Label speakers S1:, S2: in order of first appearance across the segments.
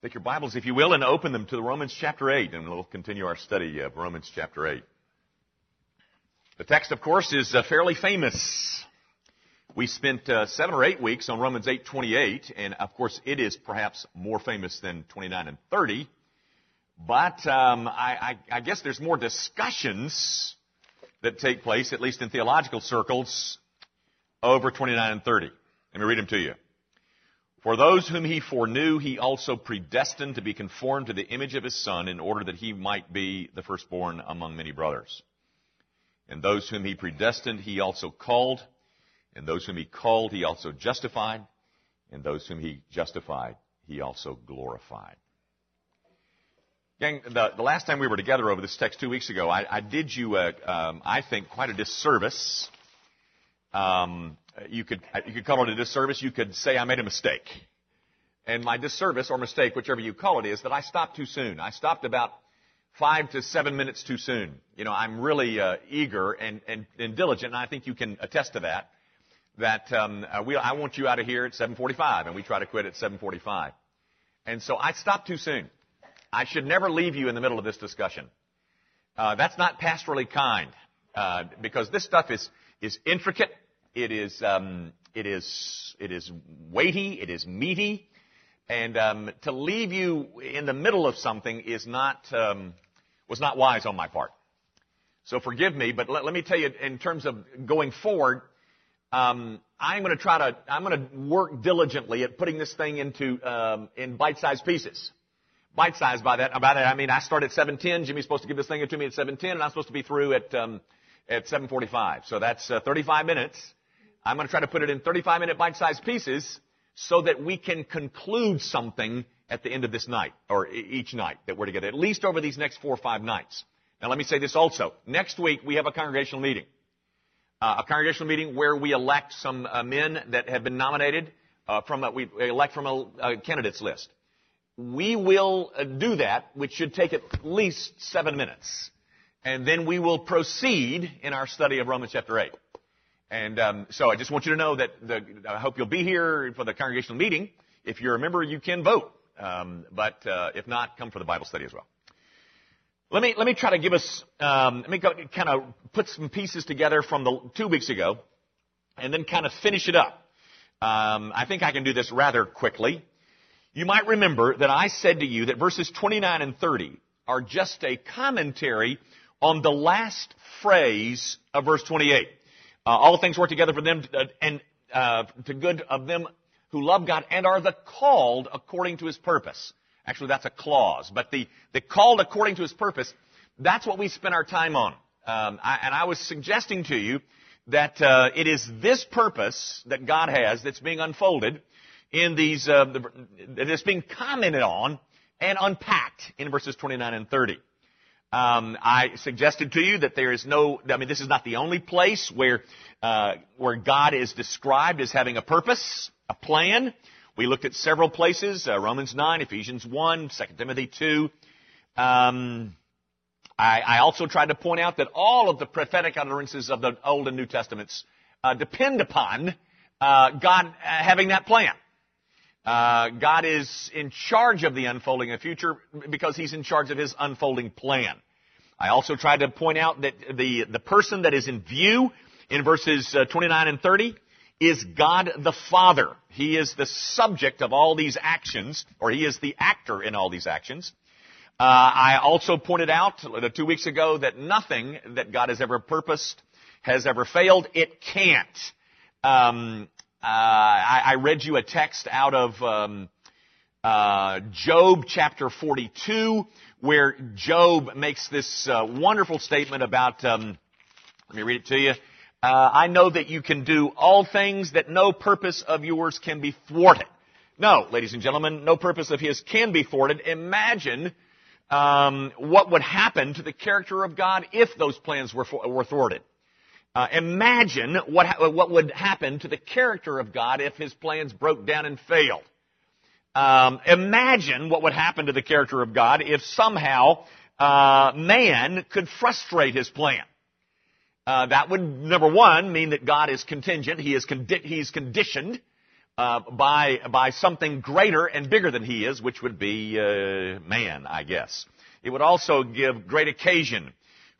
S1: Take your Bibles, if you will, and open them to Romans chapter 8, and we'll continue our study of Romans chapter 8. The text, of course, is uh, fairly famous. We spent uh, seven or eight weeks on Romans 8:28, and of course, it is perhaps more famous than 29 and 30. But um, I, I, I guess there's more discussions that take place, at least in theological circles, over 29 and 30. Let me read them to you. For those whom he foreknew, he also predestined to be conformed to the image of his son in order that he might be the firstborn among many brothers. And those whom he predestined, he also called. And those whom he called, he also justified. And those whom he justified, he also glorified. Gang, the, the last time we were together over this text two weeks ago, I, I did you, a, um, I think, quite a disservice. Um, you could you could call it a disservice. You could say I made a mistake. And my disservice or mistake, whichever you call it, is that I stopped too soon. I stopped about five to seven minutes too soon. You know, I'm really uh, eager and, and, and diligent, and I think you can attest to that. That um, uh, we, I want you out of here at 7:45, and we try to quit at 7:45. And so I stopped too soon. I should never leave you in the middle of this discussion. Uh, that's not pastorally kind, uh, because this stuff is is intricate. It is um, it is it is weighty. It is meaty, and um, to leave you in the middle of something is not um, was not wise on my part. So forgive me, but let, let me tell you, in terms of going forward, um, I'm going to try to I'm going to work diligently at putting this thing into um, in bite-sized pieces. Bite-sized by that about it, I mean I start at 7:10. Jimmy's supposed to give this thing to me at 7:10, and I'm supposed to be through at um, at 7:45. So that's uh, 35 minutes. I'm going to try to put it in 35 minute bite-sized pieces so that we can conclude something at the end of this night or each night that we're together, at least over these next four or five nights. Now let me say this also. Next week we have a congregational meeting. Uh, a congregational meeting where we elect some uh, men that have been nominated uh, from a, we elect from a, a candidates list. We will uh, do that, which should take at least seven minutes, and then we will proceed in our study of Romans chapter eight. And um, so I just want you to know that the, I hope you'll be here for the congregational meeting. If you're a member, you can vote. Um, but uh, if not, come for the Bible study as well. Let me let me try to give us um, let me kind of put some pieces together from the two weeks ago, and then kind of finish it up. Um, I think I can do this rather quickly. You might remember that I said to you that verses 29 and 30 are just a commentary on the last phrase of verse 28. Uh, all things work together for them to, uh, and uh, to good of them who love God and are the called according to His purpose. Actually, that's a clause, but the the called according to His purpose. That's what we spend our time on. Um, I, and I was suggesting to you that uh, it is this purpose that God has that's being unfolded in these uh, the, that is being commented on and unpacked in verses 29 and 30. Um, I suggested to you that there is no, I mean, this is not the only place where, uh, where God is described as having a purpose, a plan. We looked at several places, uh, Romans 9, Ephesians 1, 2 Timothy 2. Um, I, I, also tried to point out that all of the prophetic utterances of the Old and New Testaments uh, depend upon uh, God uh, having that plan. Uh, God is in charge of the unfolding of the future because He's in charge of His unfolding plan. I also tried to point out that the, the person that is in view in verses uh, 29 and 30 is God the Father. He is the subject of all these actions, or He is the actor in all these actions. Uh, I also pointed out uh, two weeks ago that nothing that God has ever purposed has ever failed. It can't. Um, uh, I, I, read you a text out of um, uh, Job chapter 42, where Job makes this uh, wonderful statement about. Um, let me read it to you. Uh, I know that you can do all things that no purpose of yours can be thwarted. No, ladies and gentlemen, no purpose of his can be thwarted. Imagine um, what would happen to the character of God if those plans were, were thwarted. Uh, imagine what, ha- what would happen to the character of God if his plans broke down and failed. Um, imagine what would happen to the character of God if somehow uh, man could frustrate his plan. Uh, that would, number one, mean that God is contingent. He is condi- he's conditioned uh, by by something greater and bigger than he is, which would be uh, man, I guess. It would also give great occasion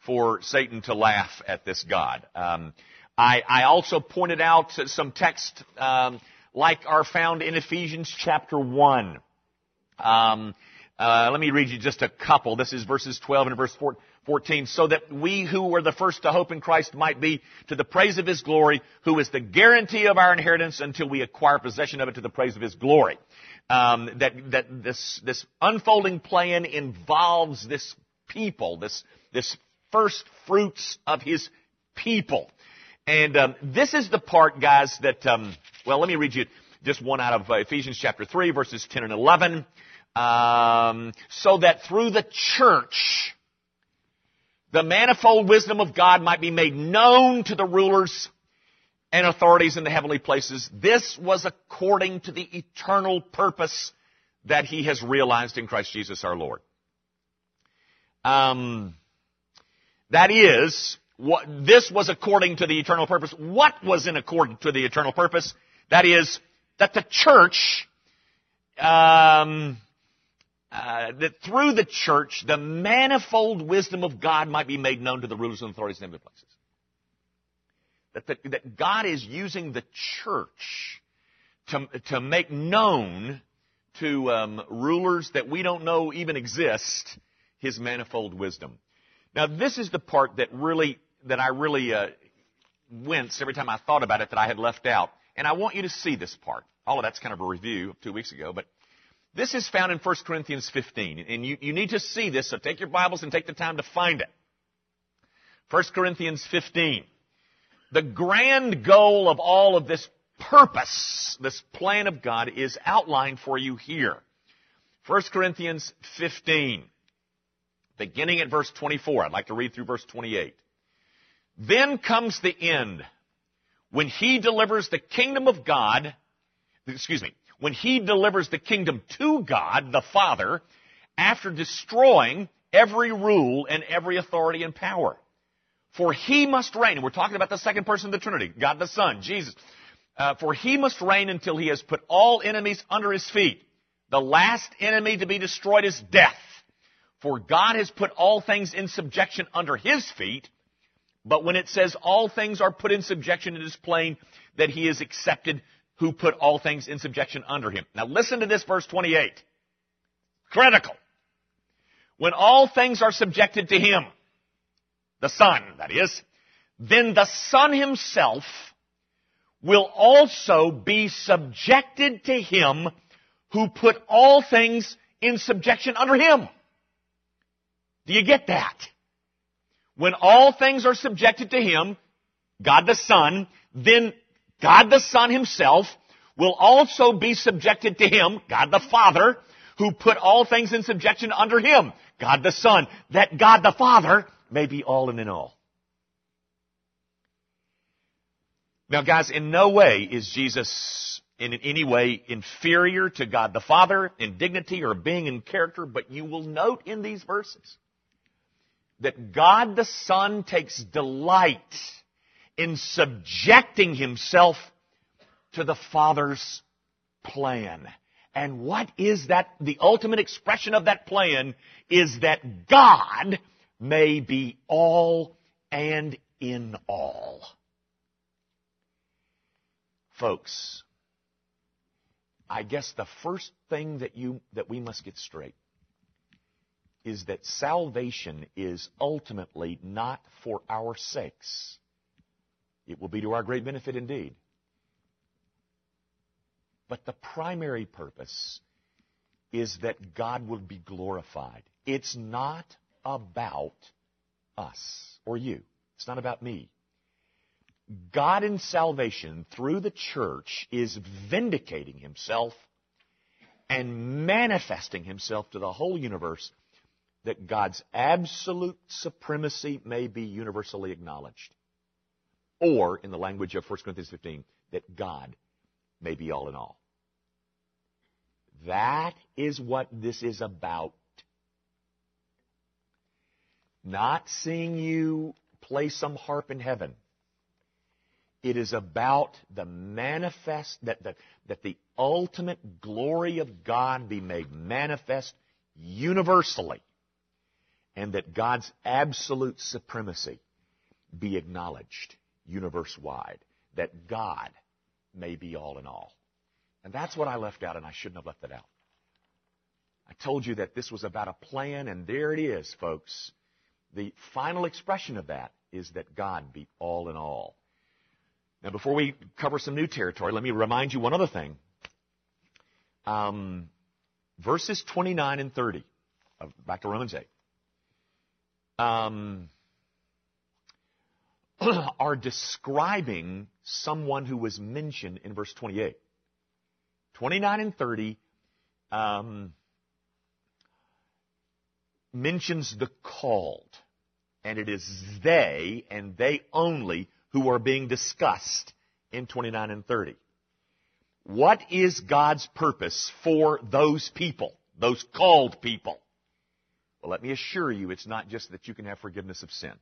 S1: for Satan to laugh at this God. Um, I, I, also pointed out some texts um, like are found in Ephesians chapter one. Um, uh, let me read you just a couple. This is verses 12 and verse 14. So that we who were the first to hope in Christ might be to the praise of His glory, who is the guarantee of our inheritance until we acquire possession of it to the praise of His glory. Um, that that this this unfolding plan involves this people, this this first fruits of His people. And um, this is the part, guys, that um, well, let me read you just one out of uh, Ephesians chapter three, verses ten and eleven. Um, so that through the church, the manifold wisdom of God might be made known to the rulers and authorities in the heavenly places. This was according to the eternal purpose that He has realized in Christ Jesus our Lord. Um, that is, what, this was according to the eternal purpose. What was in accord to the eternal purpose? That is, that the church, um, uh, that through the church, the manifold wisdom of God might be made known to the rulers and authorities in the places. That, the, that God is using the church to, to make known to um, rulers that we don't know even exist His manifold wisdom. Now, this is the part that really that I really uh, wince every time I thought about it that I had left out, and I want you to see this part. All of that's kind of a review of two weeks ago, but this is found in 1 Corinthians 15, and you, you need to see this, so take your Bibles and take the time to find it. 1 Corinthians 15. The grand goal of all of this purpose, this plan of God, is outlined for you here. 1 Corinthians 15, beginning at verse 24. I'd like to read through verse 28. Then comes the end, when he delivers the kingdom of God, excuse me, when he delivers the kingdom to God, the Father, after destroying every rule and every authority and power. For he must reign, and we're talking about the second person of the Trinity, God the Son, Jesus. Uh, for he must reign until he has put all enemies under his feet. The last enemy to be destroyed is death. For God has put all things in subjection under his feet. But when it says all things are put in subjection, it is plain that he is accepted who put all things in subjection under him. Now listen to this verse 28. Critical. When all things are subjected to him, the Son, that is, then the Son himself will also be subjected to him who put all things in subjection under him. Do you get that? When all things are subjected to him, God the Son, then God the Son himself will also be subjected to him, God the Father, who put all things in subjection under him, God the Son, that God the Father may be all and in all. Now guys, in no way is Jesus in any way inferior to God the Father in dignity or being in character, but you will note in these verses that God the Son takes delight in subjecting himself to the Father's plan. And what is that? The ultimate expression of that plan is that God may be all and in all. Folks, I guess the first thing that you, that we must get straight is that salvation is ultimately not for our sakes. It will be to our great benefit indeed. But the primary purpose is that God will be glorified. It's not about us or you. It's not about me. God in salvation through the church is vindicating himself and manifesting himself to the whole universe that God's absolute supremacy may be universally acknowledged. Or, in the language of 1 Corinthians 15, that God may be all in all. That is what this is about. Not seeing you play some harp in heaven. It is about the manifest, that the, that the ultimate glory of God be made manifest universally, and that God's absolute supremacy be acknowledged universe wide. That God may be all in all. And that's what I left out, and I shouldn't have left it out. I told you that this was about a plan, and there it is, folks. The final expression of that is that God be all in all. Now, before we cover some new territory, let me remind you one other thing. Um, verses 29 and 30, back to Romans 8, um, are describing someone who was mentioned in verse 28. 29 and 30 um, mentions the called. And it is they and they only who are being discussed in 29 and 30. What is God's purpose for those people, those called people? Well, let me assure you, it's not just that you can have forgiveness of sin.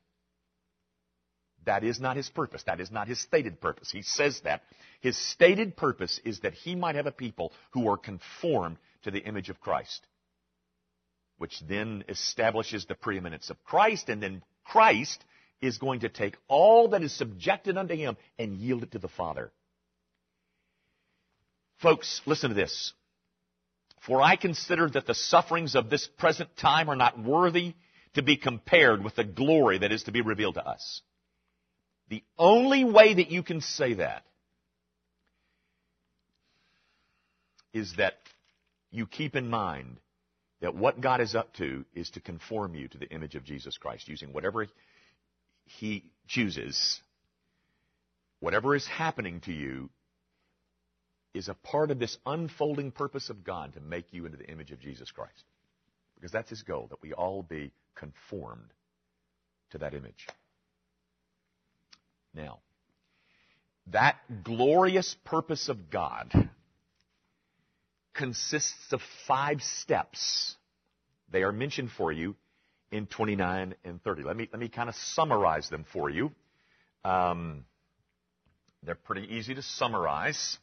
S1: That is not his purpose. That is not his stated purpose. He says that. His stated purpose is that he might have a people who are conformed to the image of Christ, which then establishes the preeminence of Christ, and then Christ is going to take all that is subjected unto him and yield it to the Father. Folks, listen to this. For I consider that the sufferings of this present time are not worthy to be compared with the glory that is to be revealed to us. The only way that you can say that is that you keep in mind that what God is up to is to conform you to the image of Jesus Christ using whatever He chooses. Whatever is happening to you is a part of this unfolding purpose of God to make you into the image of Jesus Christ. Because that's His goal, that we all be conformed to that image. Now, that glorious purpose of God consists of five steps. They are mentioned for you in 29 and 30. Let me, let me kind of summarize them for you. Um, they're pretty easy to summarize.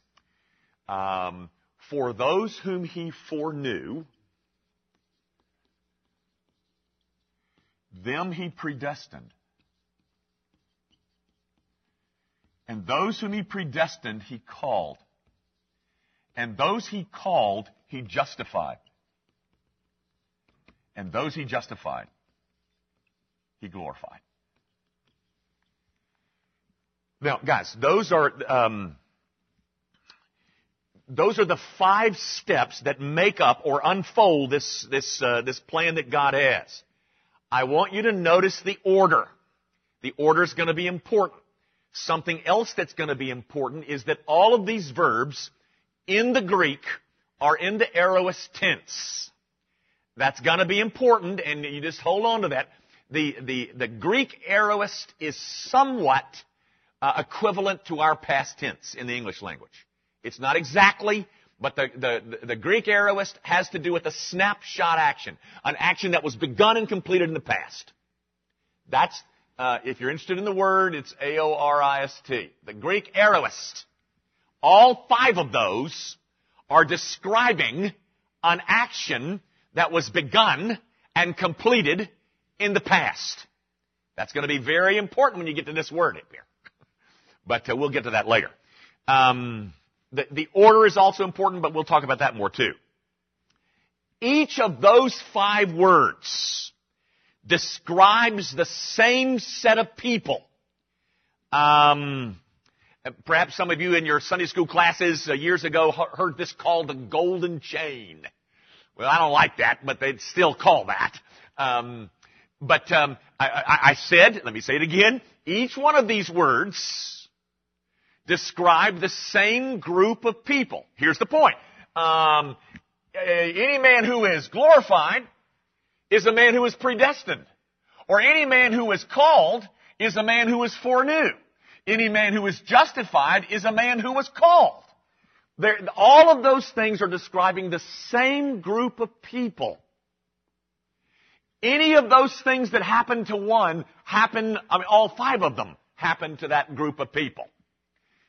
S1: Um, for those whom he foreknew, them he predestined And those whom he predestined, he called. And those he called, he justified. And those he justified, he glorified. Now, guys, those are um, those are the five steps that make up or unfold this this uh, this plan that God has. I want you to notice the order. The order is going to be important. Something else that's going to be important is that all of these verbs in the Greek are in the aorist tense. That's going to be important, and you just hold on to that. The, the, the Greek aorist is somewhat uh, equivalent to our past tense in the English language. It's not exactly, but the, the, the Greek aorist has to do with a snapshot action, an action that was begun and completed in the past. That's, uh, if you're interested in the word, it's A-O-R-I-S-T. The Greek aorist. All five of those are describing an action that was begun and completed in the past. That's going to be very important when you get to this word up here. But uh, we'll get to that later. Um, the, the order is also important, but we'll talk about that more too. Each of those five words describes the same set of people. Um, perhaps some of you in your Sunday school classes uh, years ago heard this called the golden chain. Well, I don't like that, but they'd still call that. Um, but um, I, I, I said, let me say it again. Each one of these words describe the same group of people. Here's the point. Um, any man who is glorified is a man who is predestined. Or any man who is called is a man who is foreknew. Any man who is justified is a man who was called. All of those things are describing the same group of people. Any of those things that happen to one happen, I mean, all five of them happen to that group of people.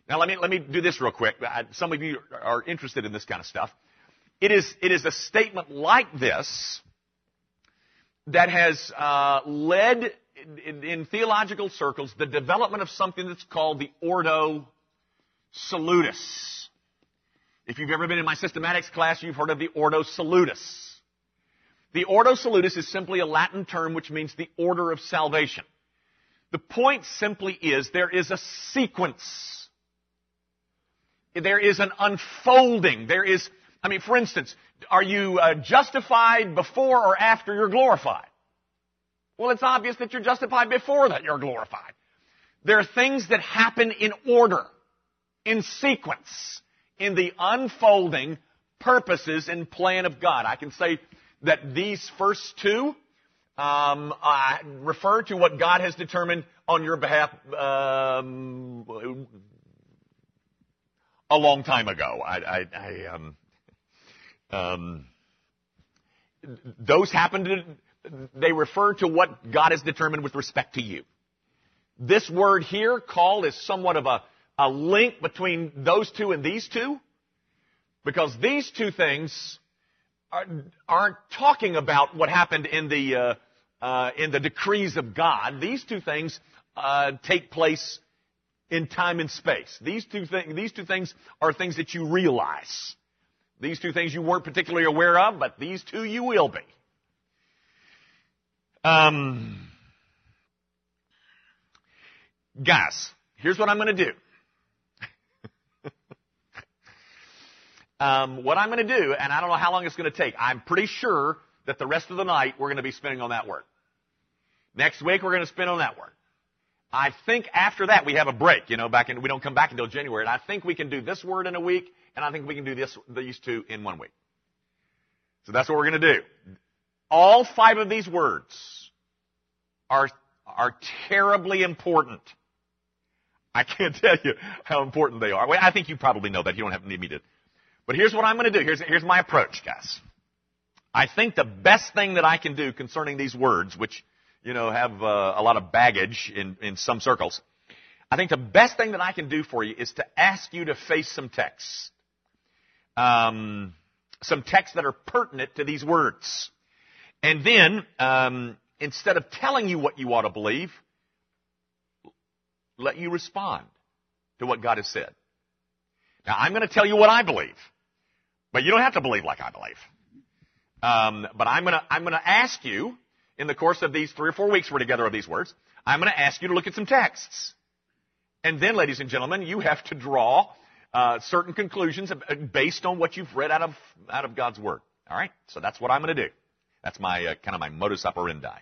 S1: Now let me, let me do this real quick. Some of you are interested in this kind of stuff. It is, it is a statement like this that has uh, led in, in, theological circles the development of something that's called the Ordo Salutis. If you've ever been in my systematics class, you've heard of the Ordo Salutis. The Ordo Salutis is simply a Latin term which means the order of salvation. The point simply is there is a sequence. There is an unfolding. There is, I mean, for instance, are you uh, justified before or after you're glorified? Well, it's obvious that you're justified before that you're glorified. There are things that happen in order, in sequence, in the unfolding purposes and plan of God. I can say that these first two um, uh, refer to what God has determined on your behalf um, a long time ago. I, I, I um, um, those happen to they refer to what God has determined with respect to you. This word here, called, is somewhat of a, a link between those two and these two, because these two things aren't talking about what happened in the uh, uh, in the decrees of God. These two things uh, take place in time and space. These two things these two things are things that you realize. These two things you weren't particularly aware of, but these two you will be. Um, guys, here's what I'm going to do. um, what I'm going to do, and I don't know how long it's going to take. I'm pretty sure that the rest of the night we're going to be spending on that word. Next week we're going to spend on that word. I think after that we have a break, you know, back in, we don't come back until January, and I think we can do this word in a week, and I think we can do this, these two in one week. So that's what we're going to do. All five of these words are, are terribly important. I can't tell you how important they are. Well, I think you probably know that. You don't have to need me to but here's what I'm going to do. Here's, here's my approach, guys. I think the best thing that I can do concerning these words, which, you know, have uh, a lot of baggage in, in some circles, I think the best thing that I can do for you is to ask you to face some texts. Um, some texts that are pertinent to these words. And then, um, instead of telling you what you ought to believe, let you respond to what God has said. Now, I'm going to tell you what I believe. But you don't have to believe like I believe. Um, but I'm gonna, I'm gonna ask you, in the course of these three or four weeks we're together of these words, I'm gonna ask you to look at some texts. And then, ladies and gentlemen, you have to draw uh, certain conclusions based on what you've read out of out of God's Word. All right, so that's what I'm going to do. That's my uh, kind of my modus operandi.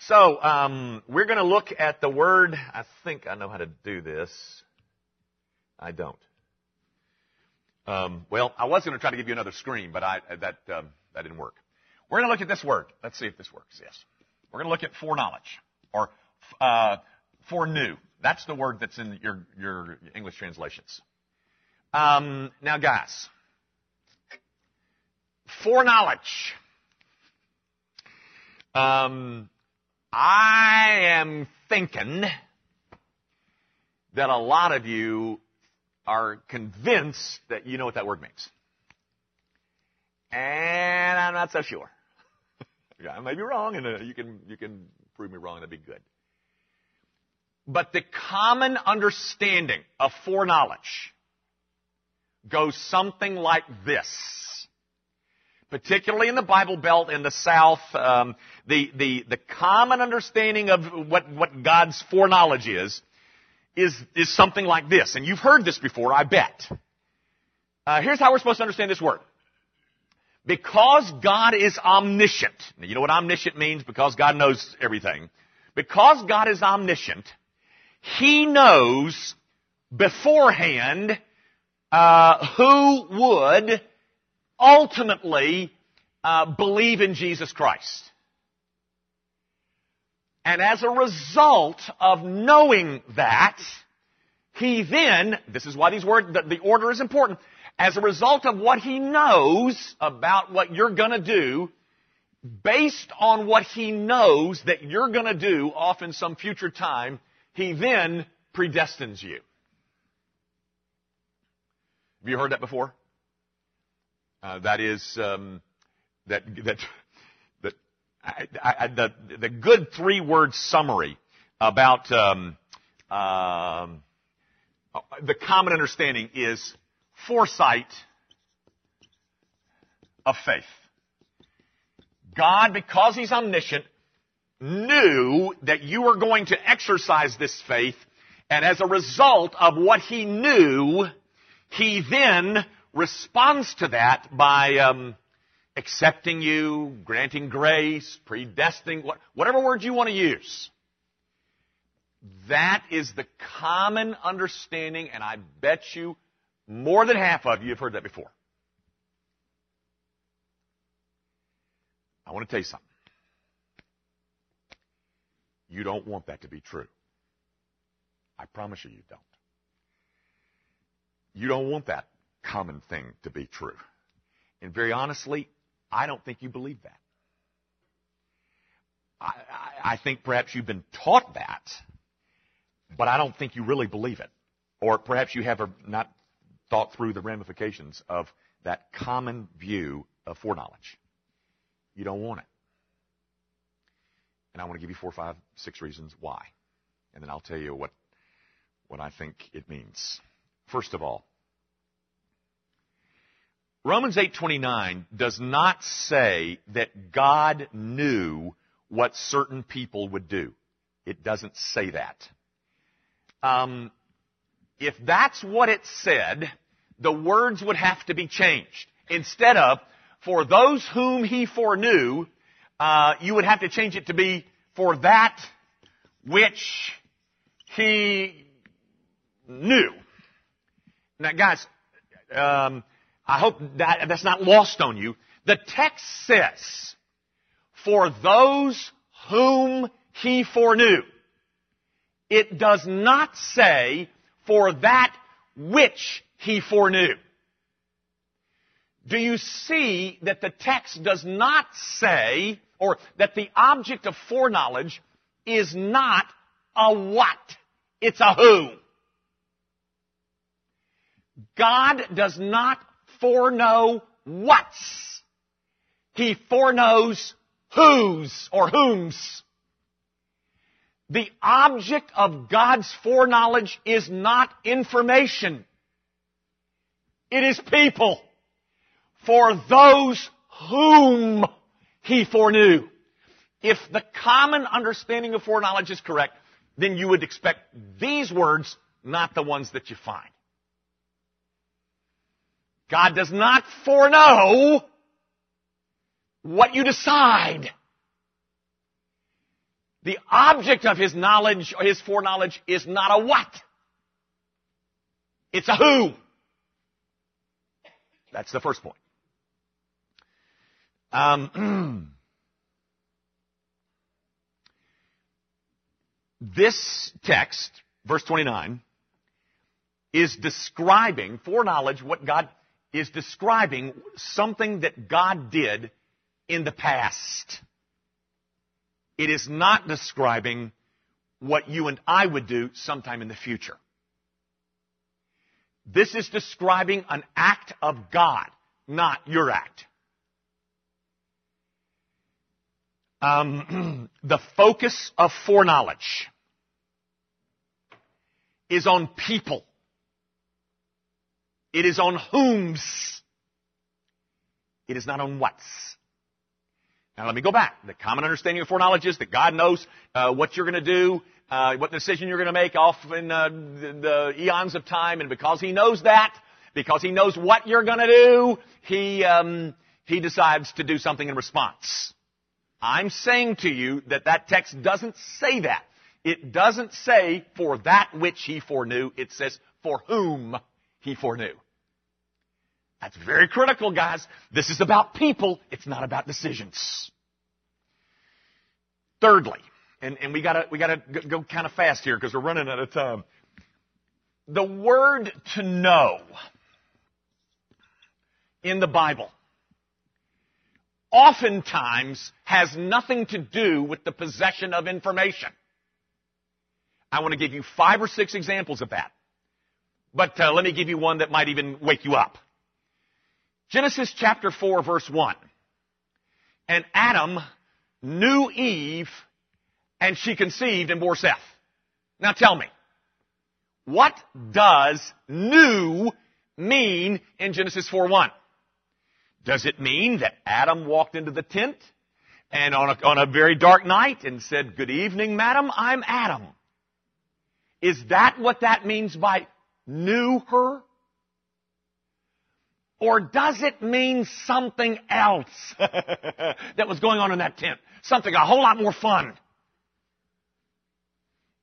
S1: So um, we're going to look at the word. I think I know how to do this. I don't. Um, well, I was going to try to give you another screen, but I, that, um, that didn't work. We're going to look at this word. Let's see if this works. Yes. We're going to look at foreknowledge or uh, foreknew. That's the word that's in your, your English translations. Um, now, guys, foreknowledge. Um, I am thinking that a lot of you are convinced that you know what that word means. And I'm not so sure. I may be wrong, and uh, you can you can prove me wrong. That'd be good. But the common understanding of foreknowledge goes something like this. Particularly in the Bible Belt in the South, um, the, the, the common understanding of what, what God's foreknowledge is is, is something like this. And you've heard this before, I bet. Uh, here's how we're supposed to understand this word. Because God is omniscient. You know what omniscient means? Because God knows everything. Because God is omniscient, He knows beforehand uh, who would ultimately uh, believe in Jesus Christ. And as a result of knowing that, he then, this is why these words, the, the order is important, as a result of what he knows about what you're gonna do, based on what he knows that you're gonna do off in some future time, he then predestines you. Have you heard that before? Uh, that is um, that that that I, I, the the good three word summary about um, um, the common understanding is foresight of faith. God, because He's omniscient, knew that you were going to exercise this faith, and as a result of what He knew, He then responds to that by um, accepting you, granting grace, predestining, whatever word you want to use. That is the common understanding, and I bet you more than half of you have heard that before. I want to tell you something. You don't want that to be true. I promise you, you don't. You don't want that common thing to be true. And very honestly, I don't think you believe that. I, I, I think perhaps you've been taught that, but I don't think you really believe it. Or perhaps you have not thought through the ramifications of that common view of foreknowledge. You don't want it. And I want to give you four, five, six reasons why. And then I'll tell you what, what I think it means. First of all, Romans 8:29 does not say that God knew what certain people would do. It doesn't say that. Um, if that's what it said, the words would have to be changed. Instead of, for those whom he foreknew, uh, you would have to change it to be, for that which he knew. Now, guys, um, I hope that that's not lost on you. The text says, for those whom he foreknew. It does not say, for that which he foreknew. Do you see that the text does not say, or that the object of foreknowledge is not a what? It's a who. God does not foreknow what's. He foreknows whose or whom's. The object of God's foreknowledge is not information. It is people. For those whom He foreknew. If the common understanding of foreknowledge is correct, then you would expect these words, not the ones that you find. God does not foreknow what you decide. The object of His knowledge or His foreknowledge is not a what. It's a who. That's the first point. Um, this text, verse 29, is describing, foreknowledge, what God is describing something that God did in the past. It is not describing what you and I would do sometime in the future. This is describing an act of God, not your act. Um, the focus of foreknowledge is on people. It is on whom's. It is not on what's. Now let me go back. The common understanding of foreknowledge is that God knows uh, what you're going to do, uh, what decision you're going to make off in uh, the, the, eons of time, and because He knows that, because He knows what you're going to do, He um, He decides to do something in response. I'm saying to you that that text doesn't say that. It doesn't say for that which He foreknew. It says for whom He foreknew. That's very critical, guys. This is about people. It's not about decisions. Thirdly, and, and we gotta, we gotta go, kind of fast here because we're running out of time. The word to know in the Bible oftentimes has nothing to do with the possession of information. I want to give you five or six examples of that. But uh, let me give you one that might even wake you up. Genesis chapter 4 verse 1. And Adam knew Eve and she conceived and bore Seth. Now tell me, what does knew mean in Genesis 4:1? Does it mean that Adam walked into the tent and on a, on a very dark night and said, good evening, madam, I'm Adam? Is that what that means by knew her? Or does it mean something else that was going on in that tent? Something a whole lot more fun.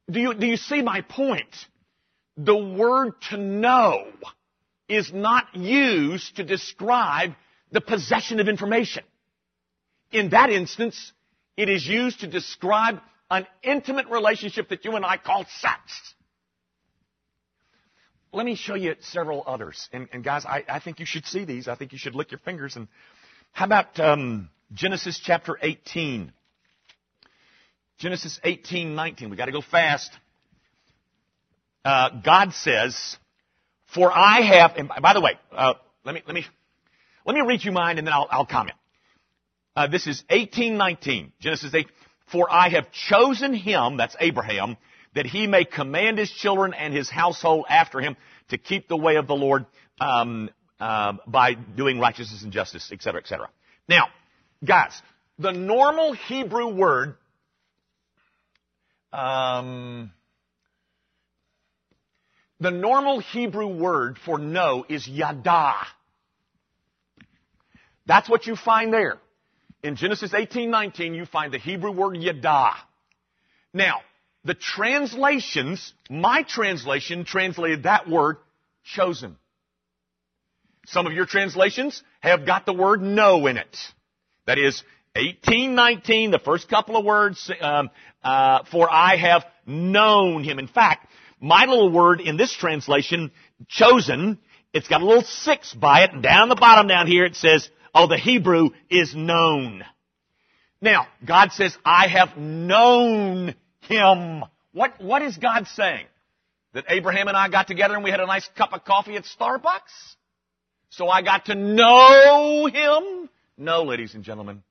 S1: Do you, do you see my point? The word to know is not used to describe the possession of information. In that instance, it is used to describe an intimate relationship that you and I call sex. Let me show you several others. And, and guys, I, I, think you should see these. I think you should lick your fingers. And how about um, Genesis chapter 18? Genesis 18, 19. We got to go fast. Uh, God says, "For I have." And by the way, uh, let me let me let me read you mine, and then I'll, I'll comment. Uh, this is 18:19, Genesis 8. For I have chosen him, that's Abraham, that he may command his children and his household after him to keep the way of the Lord um, uh, by doing righteousness and justice, etc., etc. Now, guys, the normal Hebrew word um, the normal Hebrew word for know is yada. That's what you find there. In Genesis 18:19, you find the Hebrew word yada. Now, the translations, my translation translated that word chosen. Some of your translations have got the word know in it. That is 1819, the first couple of words, um, uh, for I have known him. In fact, my little word in this translation, chosen, it's got a little six by it, and down the bottom down here it says, oh, the Hebrew is known. Now, God says, I have known him. What, what is God saying? That Abraham and I got together and we had a nice cup of coffee at Starbucks? So I got to know him? No, ladies and gentlemen.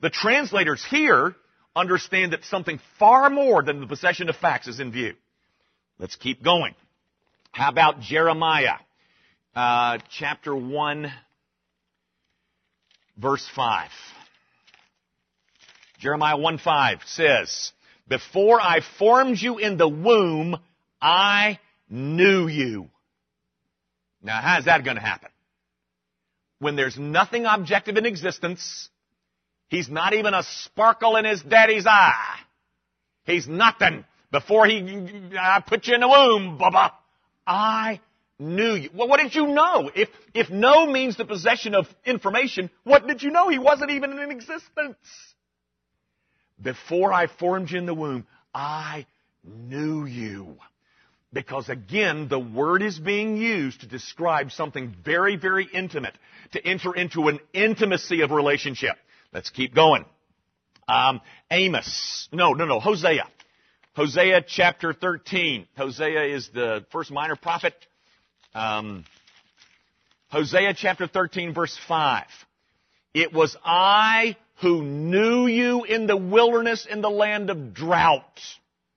S1: The translators here understand that something far more than the possession of facts is in view. Let's keep going. How about Jeremiah, uh, chapter 1, verse 5. Jeremiah 1 5 says, Before I formed you in the womb, I knew you. Now, how's that going to happen? When there's nothing objective in existence, he's not even a sparkle in his daddy's eye. He's nothing before he I put you in the womb, Bubba. I knew you. Well, what did you know? If, if know means the possession of information, what did you know? He wasn't even in existence. Before I formed you in the womb, I knew you. Because again, the word is being used to describe something very, very intimate, to enter into an intimacy of relationship. Let's keep going. Um, Amos. No, no, no. Hosea. Hosea chapter 13. Hosea is the first minor prophet. Um, Hosea chapter 13 verse 5. It was I who knew you in the wilderness in the land of drought.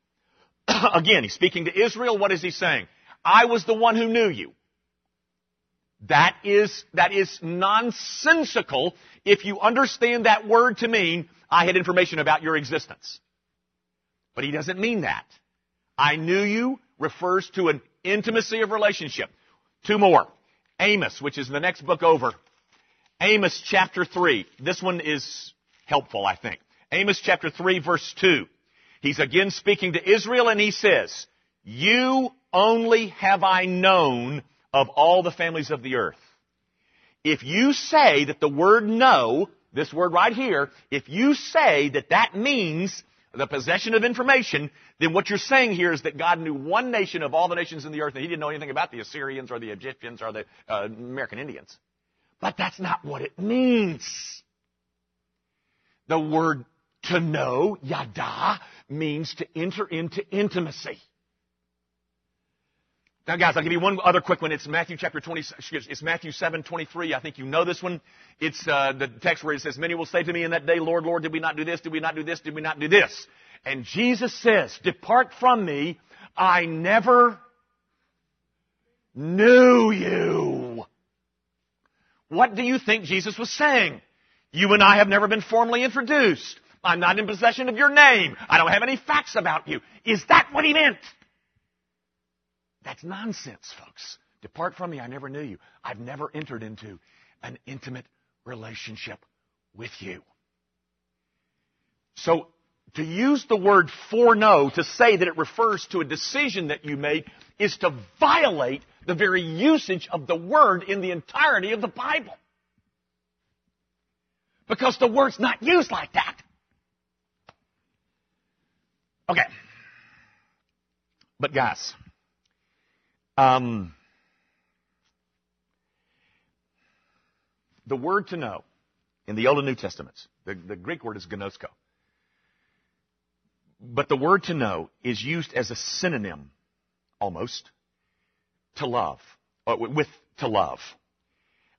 S1: Again, he's speaking to Israel. What is he saying? I was the one who knew you. That is, that is nonsensical if you understand that word to mean I had information about your existence. But he doesn't mean that. I knew you refers to an intimacy of relationship. Two more. Amos, which is the next book over. Amos chapter 3. This one is helpful, I think. Amos chapter 3 verse 2. He's again speaking to Israel and he says, You only have I known of all the families of the earth. If you say that the word know, this word right here, if you say that that means the possession of information, then what you're saying here is that God knew one nation of all the nations in the earth and he didn't know anything about the Assyrians or the Egyptians or the uh, American Indians. But that's not what it means. The word to know, yada, means to enter into intimacy. Now guys, I'll give you one other quick one. It's Matthew chapter 20, it's Matthew 7, 23. I think you know this one. It's, uh, the text where it says, many will say to me in that day, Lord, Lord, did we not do this? Did we not do this? Did we not do this? And Jesus says, depart from me. I never knew you. What do you think Jesus was saying? You and I have never been formally introduced. I'm not in possession of your name. I don't have any facts about you. Is that what he meant? That's nonsense, folks. Depart from me, I never knew you. I've never entered into an intimate relationship with you. So, to use the word foreknow to say that it refers to a decision that you make is to violate the very usage of the word in the entirety of the Bible. Because the word's not used like that. Okay. But guys, um, the word to know in the Old and New Testaments, the, the Greek word is ginosko. But the word to know is used as a synonym, almost, to love, or with to love.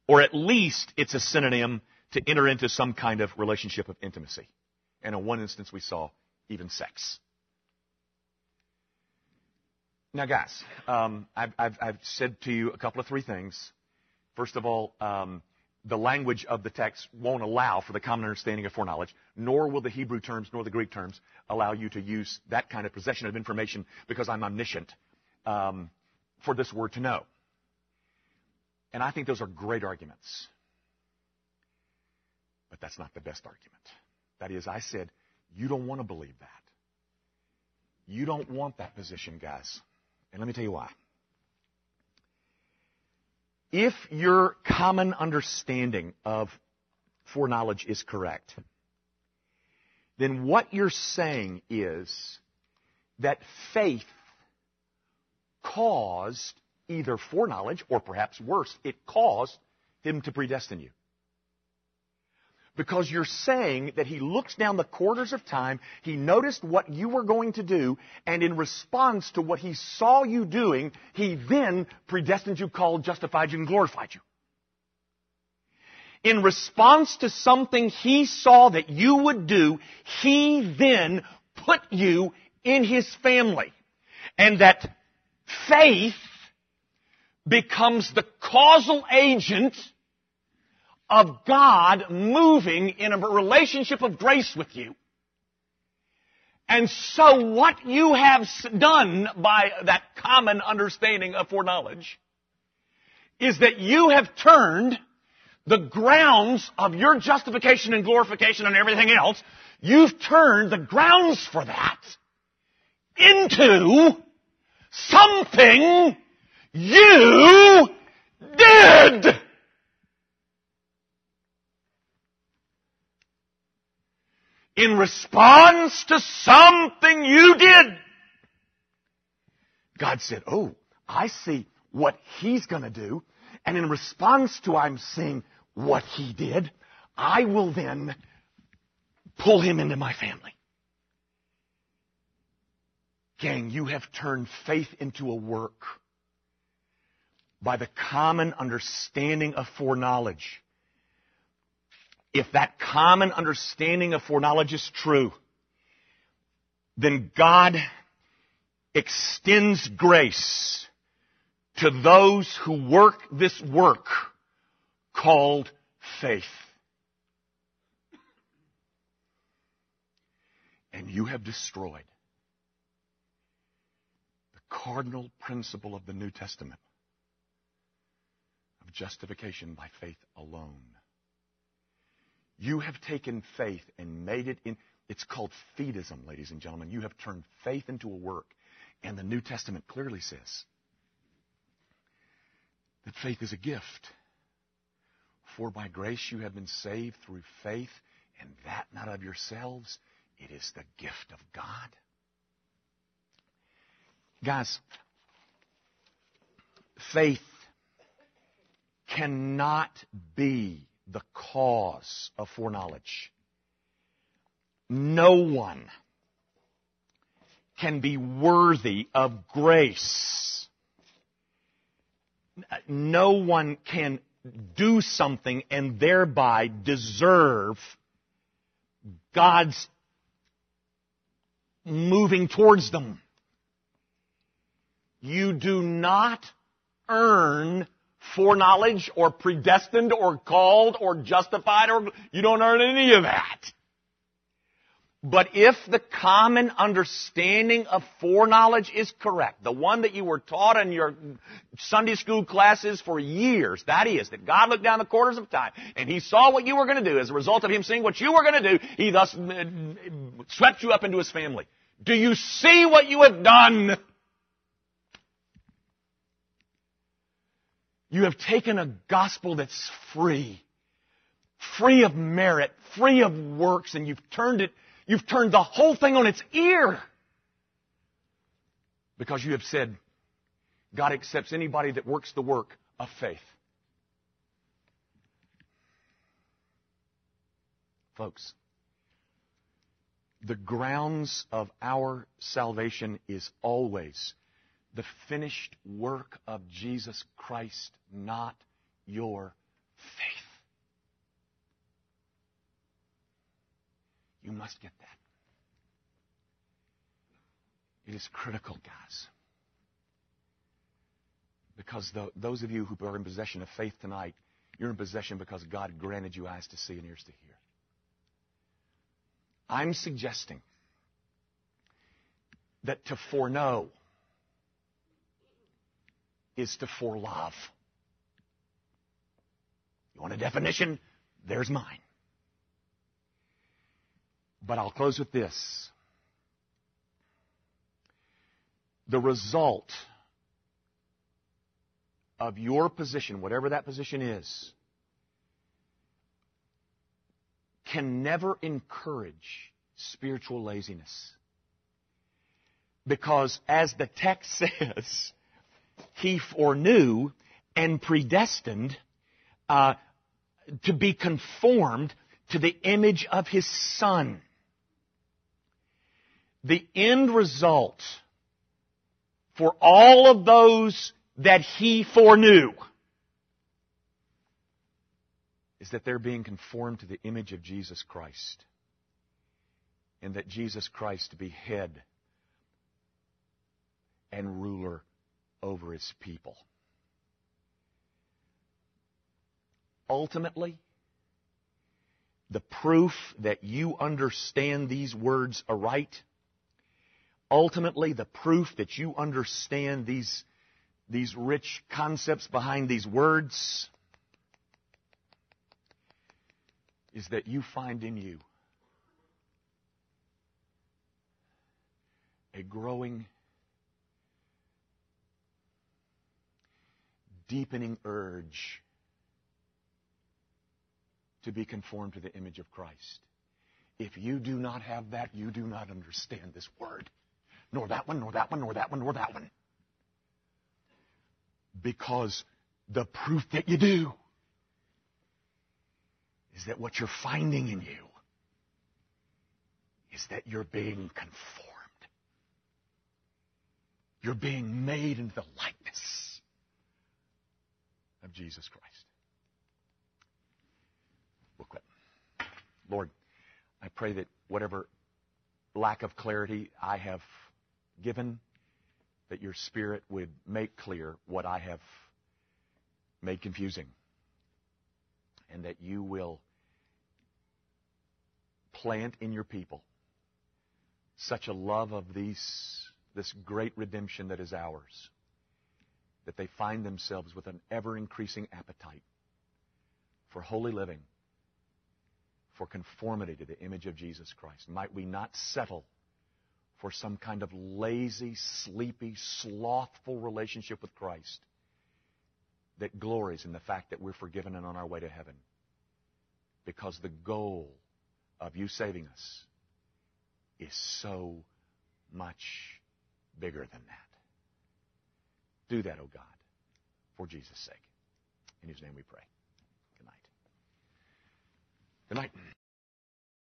S1: Or at least it's a synonym to enter into some kind of relationship of intimacy. And in one instance we saw even sex. Now, guys, um, I've, I've, I've, said to you a couple of three things. First of all, um, the language of the text won't allow for the common understanding of foreknowledge, nor will the Hebrew terms nor the Greek terms allow you to use that kind of possession of information because I'm omniscient um, for this word to know. And I think those are great arguments. But that's not the best argument. That is, I said, you don't want to believe that. You don't want that position, guys. And let me tell you why. If your common understanding of foreknowledge is correct, then what you're saying is that faith caused either foreknowledge or perhaps worse, it caused him to predestine you. Because you're saying that he looks down the quarters of time, he noticed what you were going to do, and in response to what he saw you doing, he then predestined you, called, justified you, and glorified you. In response to something he saw that you would do, he then put you in his family. And that faith becomes the causal agent of God moving in a relationship of grace with you. And so what you have done by that common understanding of foreknowledge is that you have turned the grounds of your justification and glorification and everything else, you've turned the grounds for that into something you did. in response to something you did. God said, Oh, I see what he's going to do. And in response to I'm seeing what he did, I will then pull him into my family. Gang, you have turned faith into a work by the common understanding of foreknowledge if that common understanding of foreknowledge is true, then God extends grace to those who work this work called faith. And you have destroyed cardinal principle of the New Testament of justification by faith alone. You have taken faith and made it in, it's called fideism, ladies and gentlemen. You have turned faith into a work. And the New Testament clearly says that faith is a gift. For by grace you have been saved through faith, and that not of yourselves. It is the gift of God. Guys, faith cannot be the cause of foreknowledge. No one can be worthy of grace
S2: no one can do something and thereby deserve God's moving towards them. You do not earn foreknowledge or predestined or called or justified or you don't earn any of that. But if the common understanding of foreknowledge is correct, the one that you were taught in your Sunday school classes for years, that is, that God looked down the corners of time and He saw what you were going to do as a result of Him seeing what you were going to do, He thus uh, swept you up into His family. Do you see what you have done? You have taken a gospel that's free, free of merit, free of works, and you've turned it, you've turned the whole thing on its ear. Because you have said, God accepts anybody that works the work of faith. Folks, the grounds of our salvation is always the finished work of Jesus Christ, not your faith. You must get that. It is critical, guys. Because the, those of you who are in possession of faith tonight, you're in possession because God granted you eyes to see and ears to hear. I'm suggesting that to foreknow is to for love. You want a definition? There's mine. But I'll close with this. The result of your position, whatever that position is, can never encourage spiritual laziness. Because as the text says, he foreknew and predestined uh, to be conformed to the image of his son. The end result for all of those that he foreknew is that they're being conformed to the image of Jesus Christ. And that Jesus Christ be head and ruler over his people. Ultimately, the proof that you understand these words aright, ultimately, the proof that you understand these, these rich concepts behind these words, is that you find in you a growing deepening urge to be conformed to the image of Christ. If you do not have that, you do not understand this word. Nor that one, nor that one, nor that one, nor that one. Because the proof that you do is that what you're finding in you is that you're being conformed. You're being made into the of Jesus Christ. We'll quit. Lord, I pray that whatever lack of clarity I have given, that your Spirit would make clear what I have made confusing. And that you will plant in your people such a love of these, this great redemption that is ours that they find themselves with an ever increasing appetite for holy living, for conformity to the image of Jesus Christ. Might we not settle for some kind of lazy, sleepy, slothful relationship with Christ that glories in the fact that we're forgiven and on our way to heaven. Because the goal of you saving us is so much bigger than that. Do that, O oh God, for Jesus' sake. In His name we pray. Good night. Good night.